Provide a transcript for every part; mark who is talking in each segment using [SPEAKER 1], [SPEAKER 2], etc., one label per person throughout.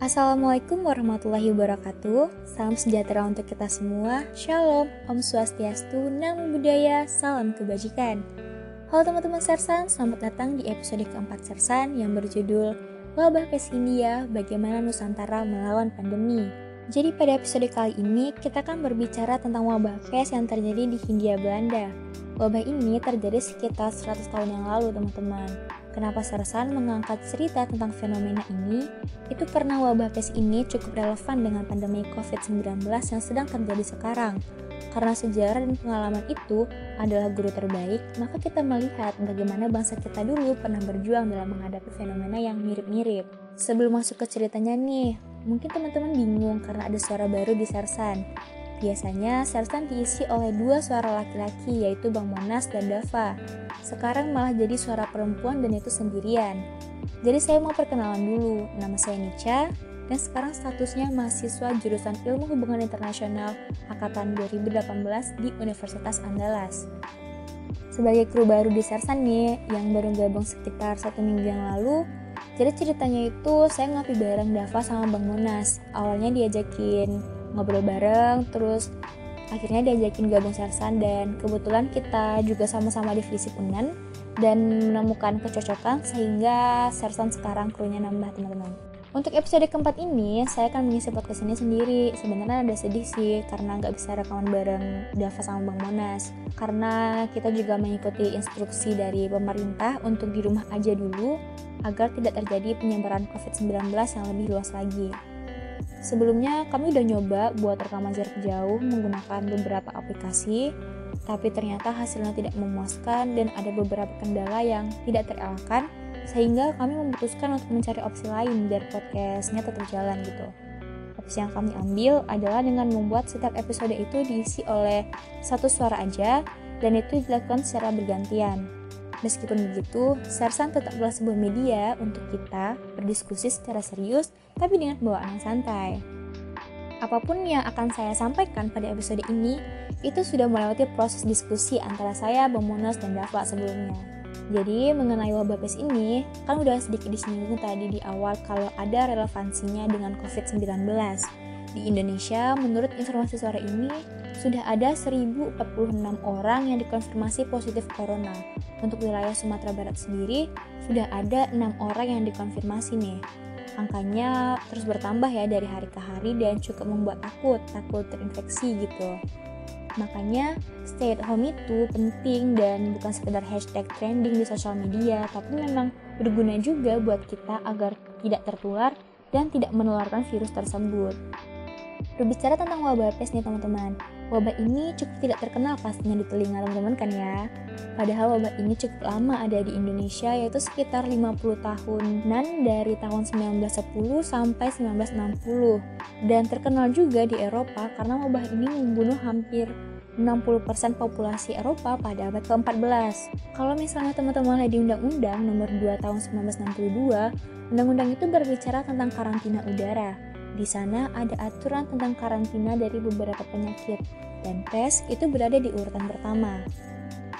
[SPEAKER 1] Assalamualaikum warahmatullahi wabarakatuh. Salam sejahtera untuk kita semua. Shalom, Om Swastiastu, Namo Buddhaya, Salam Kebajikan. Halo teman-teman Sersan, selamat datang di episode keempat Sersan yang berjudul Wabah Pes India, Bagaimana Nusantara Melawan Pandemi. Jadi pada episode kali ini kita akan berbicara tentang wabah pes yang terjadi di Hindia Belanda. Wabah ini terjadi sekitar 100 tahun yang lalu teman-teman Kenapa Sersan mengangkat cerita tentang fenomena ini? Itu karena wabah pes ini cukup relevan dengan pandemi COVID-19 yang sedang terjadi sekarang. Karena sejarah dan pengalaman itu adalah guru terbaik, maka kita melihat bagaimana bangsa kita dulu pernah berjuang dalam menghadapi fenomena yang mirip-mirip. Sebelum masuk ke ceritanya nih, mungkin teman-teman bingung karena ada suara baru di Sersan. Biasanya Sersan diisi oleh dua suara laki-laki yaitu Bang Monas dan Dava. Sekarang malah jadi suara perempuan dan itu sendirian. Jadi saya mau perkenalan dulu. Nama saya Nica dan sekarang statusnya mahasiswa jurusan Ilmu Hubungan Internasional angkatan 2018 di Universitas Andalas. Sebagai kru baru di Sersan nih, yang baru gabung sekitar satu minggu yang lalu, jadi ceritanya itu saya ngopi bareng Dava sama Bang Monas. Awalnya diajakin ngobrol bareng terus akhirnya diajakin gabung sersan dan kebetulan kita juga sama-sama divisi Unan dan menemukan kecocokan sehingga sersan sekarang krunya nambah teman-teman. Untuk episode keempat ini, saya akan mengisi podcast ini sendiri. Sebenarnya ada sedih sih, karena nggak bisa rekaman bareng Dava sama Bang Monas. Karena kita juga mengikuti instruksi dari pemerintah untuk di rumah aja dulu, agar tidak terjadi penyebaran COVID-19 yang lebih luas lagi. Sebelumnya kami udah nyoba buat rekaman jarak jauh menggunakan beberapa aplikasi, tapi ternyata hasilnya tidak memuaskan dan ada beberapa kendala yang tidak terelakkan, sehingga kami memutuskan untuk mencari opsi lain biar podcastnya tetap jalan gitu. Opsi yang kami ambil adalah dengan membuat setiap episode itu diisi oleh satu suara aja, dan itu dilakukan secara bergantian. Meskipun begitu, Sersan tetaplah sebuah media untuk kita berdiskusi secara serius, tapi dengan bawaan santai. Apa pun yang akan saya sampaikan pada episode ini, itu sudah melewati proses diskusi antara saya, Bang Monos, dan Dava sebelumnya. Jadi, mengenai wabah pes ini, kan udah sedikit disinggung tadi di awal kalau ada relevansinya dengan COVID-19. Di Indonesia, menurut informasi sore ini, sudah ada 1046 orang yang dikonfirmasi positif corona. Untuk wilayah Sumatera Barat sendiri, sudah ada 6 orang yang dikonfirmasi nih. Angkanya terus bertambah ya dari hari ke hari dan cukup membuat takut, takut terinfeksi gitu. Makanya stay at home itu penting dan bukan sekedar hashtag trending di sosial media, tapi memang berguna juga buat kita agar tidak tertular dan tidak menularkan virus tersebut. Berbicara tentang wabah pes nih teman-teman, wabah ini cukup tidak terkenal pastinya di telinga teman-teman kan ya. Padahal wabah ini cukup lama ada di Indonesia yaitu sekitar 50 tahunan dari tahun 1910 sampai 1960 dan terkenal juga di Eropa karena wabah ini membunuh hampir 60% populasi Eropa pada abad ke-14. Kalau misalnya teman-teman lihat di Undang-Undang nomor 2 tahun 1962, undang-undang itu berbicara tentang karantina udara. Di sana ada aturan tentang karantina dari beberapa penyakit, dan PES itu berada di urutan pertama.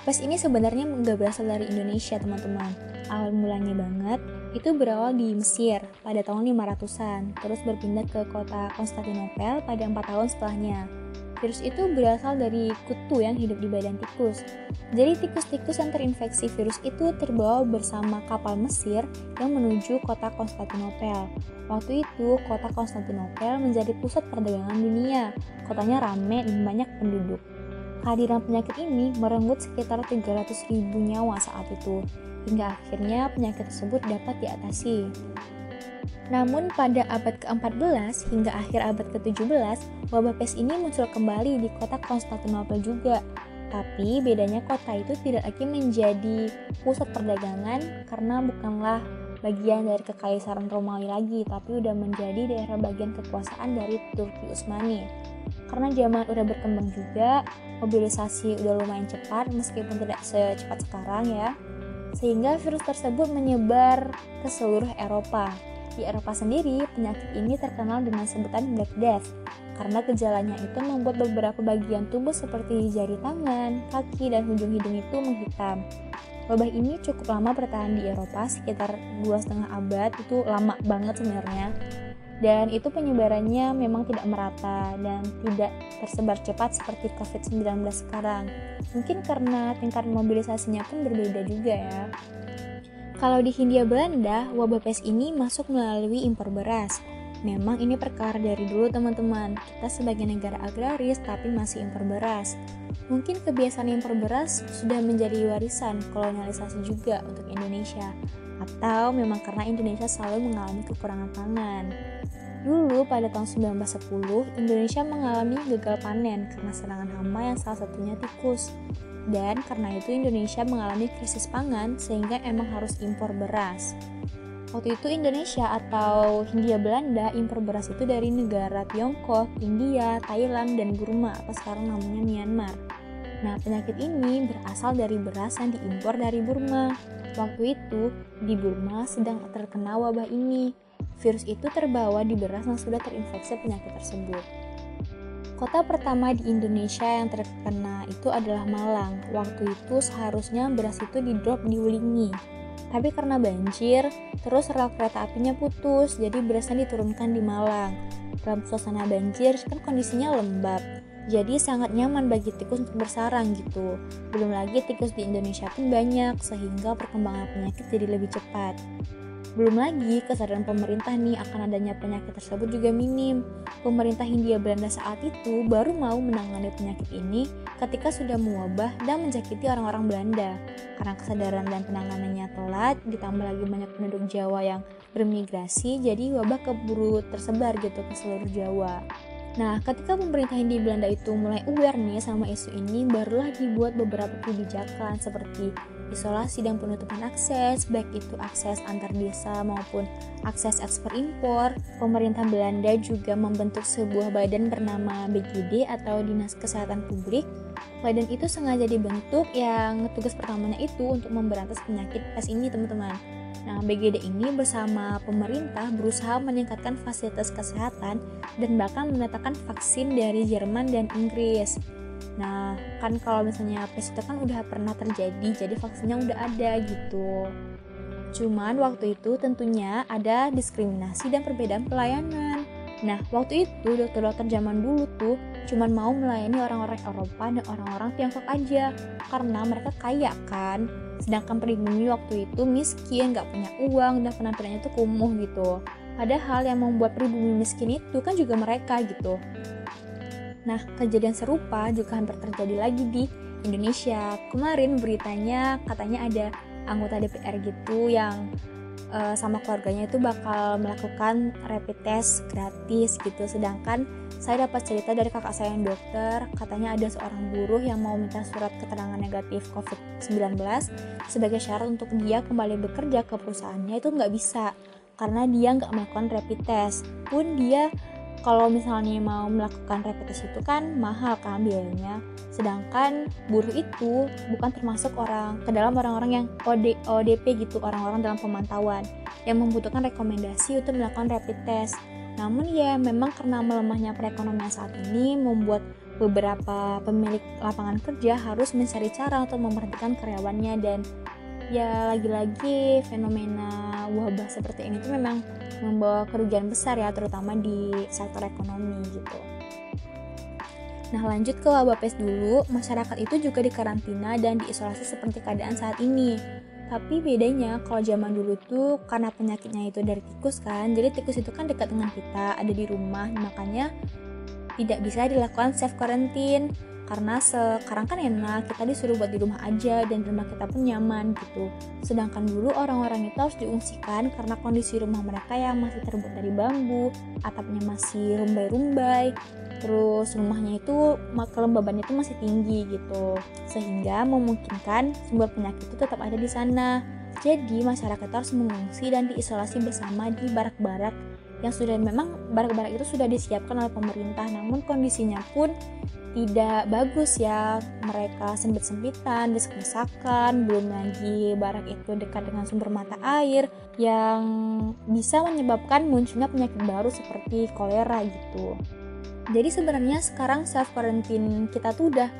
[SPEAKER 1] PES ini sebenarnya nggak berasal dari Indonesia, teman-teman. Awal mulanya banget, itu berawal di Mesir pada tahun 500-an, terus berpindah ke kota Konstantinopel pada 4 tahun setelahnya. Virus itu berasal dari kutu yang hidup di badan tikus. Jadi tikus-tikus yang terinfeksi virus itu terbawa bersama kapal Mesir yang menuju kota Konstantinopel. Waktu itu, kota Konstantinopel menjadi pusat perdagangan dunia. Kotanya ramai dan banyak penduduk. Kehadiran penyakit ini merenggut sekitar 300 ribu nyawa saat itu, hingga akhirnya penyakit tersebut dapat diatasi. Namun pada abad ke-14 hingga akhir abad ke-17, wabah pes ini muncul kembali di kota Konstantinopel juga. Tapi bedanya kota itu tidak lagi menjadi pusat perdagangan karena bukanlah bagian dari kekaisaran Romawi lagi, tapi udah menjadi daerah bagian kekuasaan dari Turki Utsmani. Karena zaman udah berkembang juga, mobilisasi udah lumayan cepat meskipun tidak secepat sekarang ya. Sehingga virus tersebut menyebar ke seluruh Eropa. Di Eropa sendiri, penyakit ini terkenal dengan sebutan Black Death karena gejalanya itu membuat beberapa bagian tubuh seperti jari tangan, kaki, dan ujung hidung itu menghitam. Wabah ini cukup lama bertahan di Eropa, sekitar dua setengah abad, itu lama banget sebenarnya. dan itu penyebarannya memang tidak merata dan tidak tersebar cepat seperti COVID-19 sekarang. Mungkin karena tingkat mobilisasinya pun berbeda juga ya. Kalau di Hindia Belanda, wabah pes ini masuk melalui impor beras. Memang ini perkara dari dulu teman-teman. Kita sebagai negara agraris tapi masih impor beras. Mungkin kebiasaan impor beras sudah menjadi warisan kolonialisasi juga untuk Indonesia. Atau memang karena Indonesia selalu mengalami kekurangan pangan. Dulu pada tahun 1910, Indonesia mengalami gagal panen karena serangan hama yang salah satunya tikus dan karena itu Indonesia mengalami krisis pangan sehingga emang harus impor beras. Waktu itu Indonesia atau Hindia Belanda impor beras itu dari negara Tiongkok, India, Thailand, dan Burma atau sekarang namanya Myanmar. Nah, penyakit ini berasal dari beras yang diimpor dari Burma. Waktu itu, di Burma sedang terkena wabah ini. Virus itu terbawa di beras yang sudah terinfeksi penyakit tersebut. Kota pertama di Indonesia yang terkena itu adalah Malang. Waktu itu seharusnya beras itu di drop di Wulingi. Tapi karena banjir, terus rel kereta apinya putus, jadi berasnya diturunkan di Malang. Dalam suasana banjir kan kondisinya lembab, jadi sangat nyaman bagi tikus untuk bersarang gitu. Belum lagi tikus di Indonesia pun banyak, sehingga perkembangan penyakit jadi lebih cepat. Belum lagi kesadaran pemerintah nih akan adanya penyakit tersebut juga minim. Pemerintah Hindia Belanda saat itu baru mau menangani penyakit ini ketika sudah mewabah dan menjakiti orang-orang Belanda. Karena kesadaran dan penanganannya telat, ditambah lagi banyak penduduk Jawa yang bermigrasi, jadi wabah keburu tersebar gitu ke seluruh Jawa. Nah, ketika pemerintah Hindia Belanda itu mulai aware nih sama isu ini, barulah dibuat beberapa kebijakan seperti isolasi dan penutupan akses, baik itu akses antar desa maupun akses ekspor impor. Pemerintah Belanda juga membentuk sebuah badan bernama BGD atau Dinas Kesehatan Publik. Badan itu sengaja dibentuk yang tugas pertamanya itu untuk memberantas penyakit pes ini, teman-teman. Nah, BGD ini bersama pemerintah berusaha meningkatkan fasilitas kesehatan dan bahkan mendatangkan vaksin dari Jerman dan Inggris. Nah, kan kalau misalnya pes itu kan udah pernah terjadi, jadi vaksinnya udah ada gitu. Cuman waktu itu tentunya ada diskriminasi dan perbedaan pelayanan. Nah, waktu itu dokter-dokter zaman dulu tuh cuman mau melayani orang-orang Eropa dan orang-orang Tiongkok aja karena mereka kaya kan. Sedangkan pribumi waktu itu miskin, gak punya uang dan penampilannya tuh kumuh gitu. Padahal yang membuat pribumi miskin itu kan juga mereka gitu. Nah, kejadian serupa juga hampir terjadi lagi di Indonesia. Kemarin beritanya katanya ada anggota DPR gitu yang uh, sama keluarganya itu bakal melakukan rapid test gratis gitu. Sedangkan saya dapat cerita dari kakak saya yang dokter, katanya ada seorang buruh yang mau minta surat keterangan negatif COVID-19 sebagai syarat untuk dia kembali bekerja ke perusahaannya itu nggak bisa karena dia nggak melakukan rapid test. Pun dia kalau misalnya mau melakukan rapid test itu kan mahal kan biayanya. Sedangkan buruh itu bukan termasuk orang ke dalam orang-orang yang OD, ODP gitu orang-orang dalam pemantauan yang membutuhkan rekomendasi untuk melakukan rapid test. Namun ya memang karena melemahnya perekonomian saat ini membuat beberapa pemilik lapangan kerja harus mencari cara untuk memperhatikan karyawannya dan ya lagi-lagi fenomena wabah seperti ini tuh memang membawa kerugian besar ya terutama di sektor ekonomi gitu. Nah lanjut ke wabah pes dulu, masyarakat itu juga dikarantina dan diisolasi seperti keadaan saat ini. Tapi bedanya kalau zaman dulu tuh karena penyakitnya itu dari tikus kan, jadi tikus itu kan dekat dengan kita, ada di rumah, makanya tidak bisa dilakukan self quarantine karena sekarang kan enak kita disuruh buat di rumah aja dan rumah kita pun nyaman gitu. Sedangkan dulu orang-orang itu harus diungsikan karena kondisi rumah mereka yang masih terbuat dari bambu atapnya masih rumbai-rumbai. Terus rumahnya itu kelembabannya itu masih tinggi gitu. Sehingga memungkinkan sumber penyakit itu tetap ada di sana. Jadi masyarakat harus mengungsi dan diisolasi bersama di barak-barak yang sudah memang barak-barak itu sudah disiapkan oleh pemerintah. Namun kondisinya pun tidak bagus ya mereka sempit-sempitan, desak-desakan, belum lagi barak itu dekat dengan sumber mata air yang bisa menyebabkan munculnya penyakit baru seperti kolera gitu. Jadi sebenarnya sekarang self quarantine kita tuh udah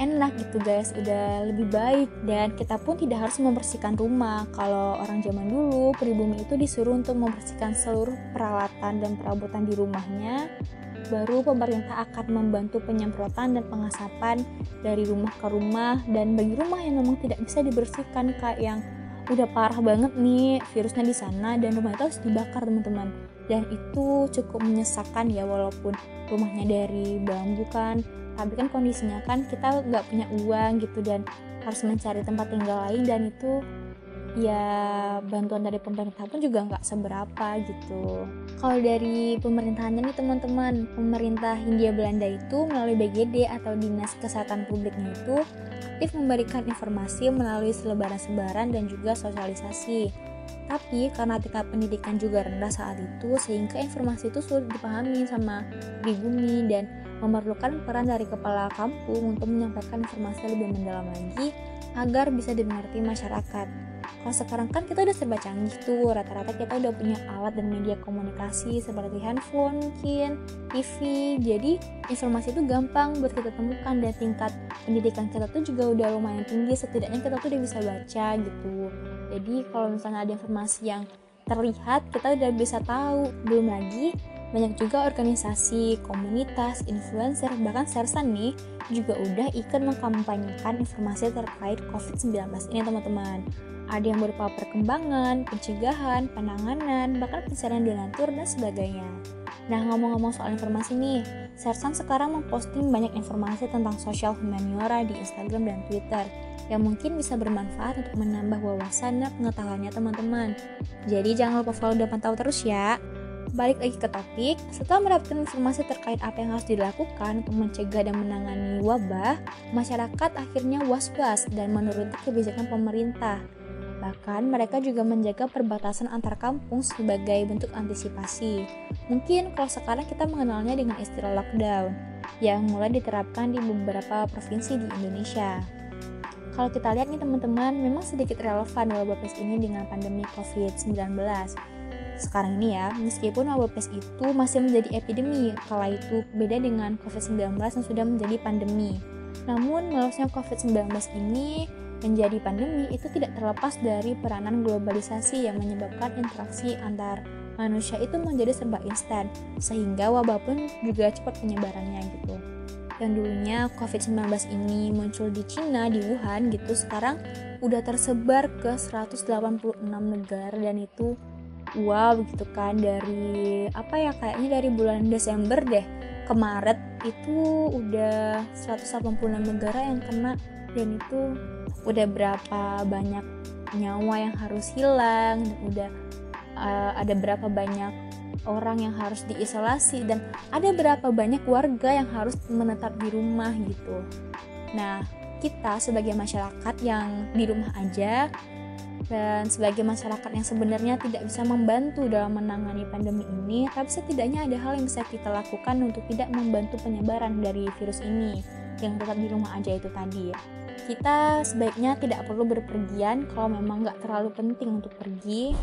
[SPEAKER 1] enak gitu guys, udah lebih baik dan kita pun tidak harus membersihkan rumah. Kalau orang zaman dulu pribumi itu disuruh untuk membersihkan seluruh peralatan dan perabotan di rumahnya, baru pemerintah akan membantu penyemprotan dan pengasapan dari rumah ke rumah. Dan bagi rumah yang memang tidak bisa dibersihkan kayak yang udah parah banget nih virusnya di sana dan rumah itu harus dibakar teman-teman. Dan itu cukup menyesakan ya walaupun rumahnya dari bambu kan. Tapi kan kondisinya kan kita nggak punya uang gitu dan harus mencari tempat tinggal lain dan itu ya bantuan dari pemerintah pun juga nggak seberapa gitu kalau dari pemerintahannya nih teman-teman pemerintah Hindia Belanda itu melalui BGD atau Dinas Kesehatan Publiknya itu aktif memberikan informasi melalui selebaran-selebaran dan juga sosialisasi tapi karena tingkat pendidikan juga rendah saat itu sehingga informasi itu sulit dipahami sama pribumi dan memerlukan peran dari kepala kampung untuk menyampaikan informasi lebih mendalam lagi agar bisa dimengerti masyarakat. Kalau sekarang kan kita udah serba canggih tuh, rata-rata kita udah punya alat dan media komunikasi seperti handphone mungkin, TV. Jadi informasi itu gampang buat kita temukan dan tingkat pendidikan kita tuh juga udah lumayan tinggi. Setidaknya kita tuh udah bisa baca gitu. Jadi kalau misalnya ada informasi yang terlihat, kita udah bisa tahu. Belum lagi banyak juga organisasi, komunitas, influencer, bahkan sersan nih juga udah ikut mengkampanyekan informasi terkait COVID-19 ini teman-teman ada yang berupa perkembangan, pencegahan, penanganan, bahkan pencarian donatur dan sebagainya. Nah, ngomong-ngomong soal informasi nih, Sersan sekarang memposting banyak informasi tentang sosial humaniora di Instagram dan Twitter yang mungkin bisa bermanfaat untuk menambah wawasan dan pengetahuannya teman-teman. Jadi jangan lupa follow dan pantau terus ya. Balik lagi ke topik, setelah mendapatkan informasi terkait apa yang harus dilakukan untuk mencegah dan menangani wabah, masyarakat akhirnya was-was dan menuruti kebijakan pemerintah. Bahkan mereka juga menjaga perbatasan antar kampung sebagai bentuk antisipasi. Mungkin kalau sekarang kita mengenalnya dengan istilah lockdown yang mulai diterapkan di beberapa provinsi di Indonesia. Kalau kita lihat nih teman-teman, memang sedikit relevan wabah ini dengan pandemi COVID-19. Sekarang ini ya, meskipun wabah pes itu masih menjadi epidemi, kala itu beda dengan COVID-19 yang sudah menjadi pandemi. Namun, melolosnya COVID-19 ini menjadi pandemi itu tidak terlepas dari peranan globalisasi yang menyebabkan interaksi antar manusia itu menjadi serba instan, sehingga wabah pun juga cepat penyebarannya gitu. Yang dulunya COVID-19 ini muncul di Cina, di Wuhan gitu, sekarang udah tersebar ke 186 negara dan itu wow gitu kan dari apa ya kayaknya dari bulan Desember deh ke Maret itu udah 186 negara yang kena dan itu udah berapa banyak nyawa yang harus hilang udah uh, ada berapa banyak orang yang harus diisolasi dan ada berapa banyak warga yang harus menetap di rumah gitu. Nah, kita sebagai masyarakat yang di rumah aja dan sebagai masyarakat yang sebenarnya tidak bisa membantu dalam menangani pandemi ini, tapi setidaknya ada hal yang bisa kita lakukan untuk tidak membantu penyebaran dari virus ini yang tetap di rumah aja itu tadi ya kita sebaiknya tidak perlu berpergian kalau memang nggak terlalu penting untuk pergi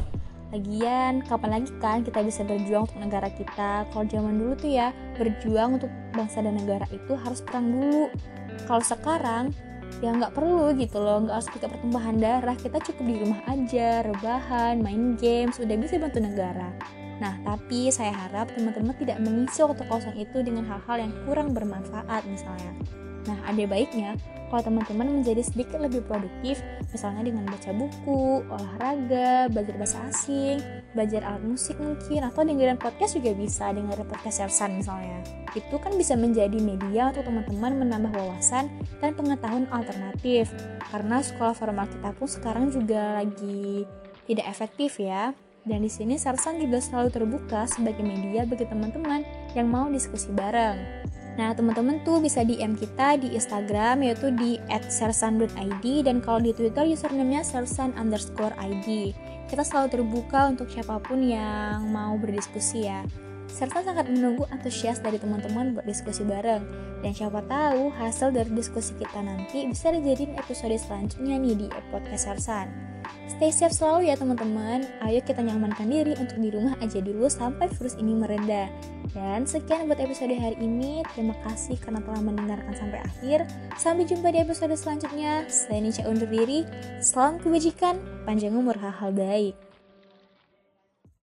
[SPEAKER 1] Lagian, kapan lagi kan kita bisa berjuang untuk negara kita? Kalau zaman dulu tuh ya, berjuang untuk bangsa dan negara itu harus perang dulu. Kalau sekarang, ya nggak perlu gitu loh, nggak harus kita pertumbuhan darah. Kita cukup di rumah aja, rebahan, main games, udah bisa bantu negara. Nah, tapi saya harap teman-teman tidak mengisi waktu kosong itu dengan hal-hal yang kurang bermanfaat misalnya. Nah, ada baiknya kalau teman-teman menjadi sedikit lebih produktif, misalnya dengan baca buku, olahraga, belajar bahasa asing, belajar alat musik mungkin, atau dengerin podcast juga bisa, dengerin podcast Sersan misalnya. Itu kan bisa menjadi media untuk teman-teman menambah wawasan dan pengetahuan alternatif. Karena sekolah formal kita pun sekarang juga lagi tidak efektif ya. Dan di sini Sersan juga selalu terbuka sebagai media bagi teman-teman yang mau diskusi bareng. Nah, teman-teman tuh bisa DM kita di Instagram yaitu di @sersan.id dan kalau di Twitter username-nya sersan underscore ID. Kita selalu terbuka untuk siapa pun yang mau berdiskusi ya. Serta sangat menunggu antusias dari teman-teman buat diskusi bareng. Dan siapa tahu hasil dari diskusi kita nanti bisa dijadiin episode selanjutnya nih di podcast Sersan. Stay safe selalu ya teman-teman. Ayo kita nyamankan diri untuk di rumah aja dulu sampai virus ini mereda. Dan sekian buat episode hari ini. Terima kasih karena telah mendengarkan sampai akhir. Sampai jumpa di episode selanjutnya. Saya Nica undur diri. Salam kebajikan, panjang umur hal-hal baik.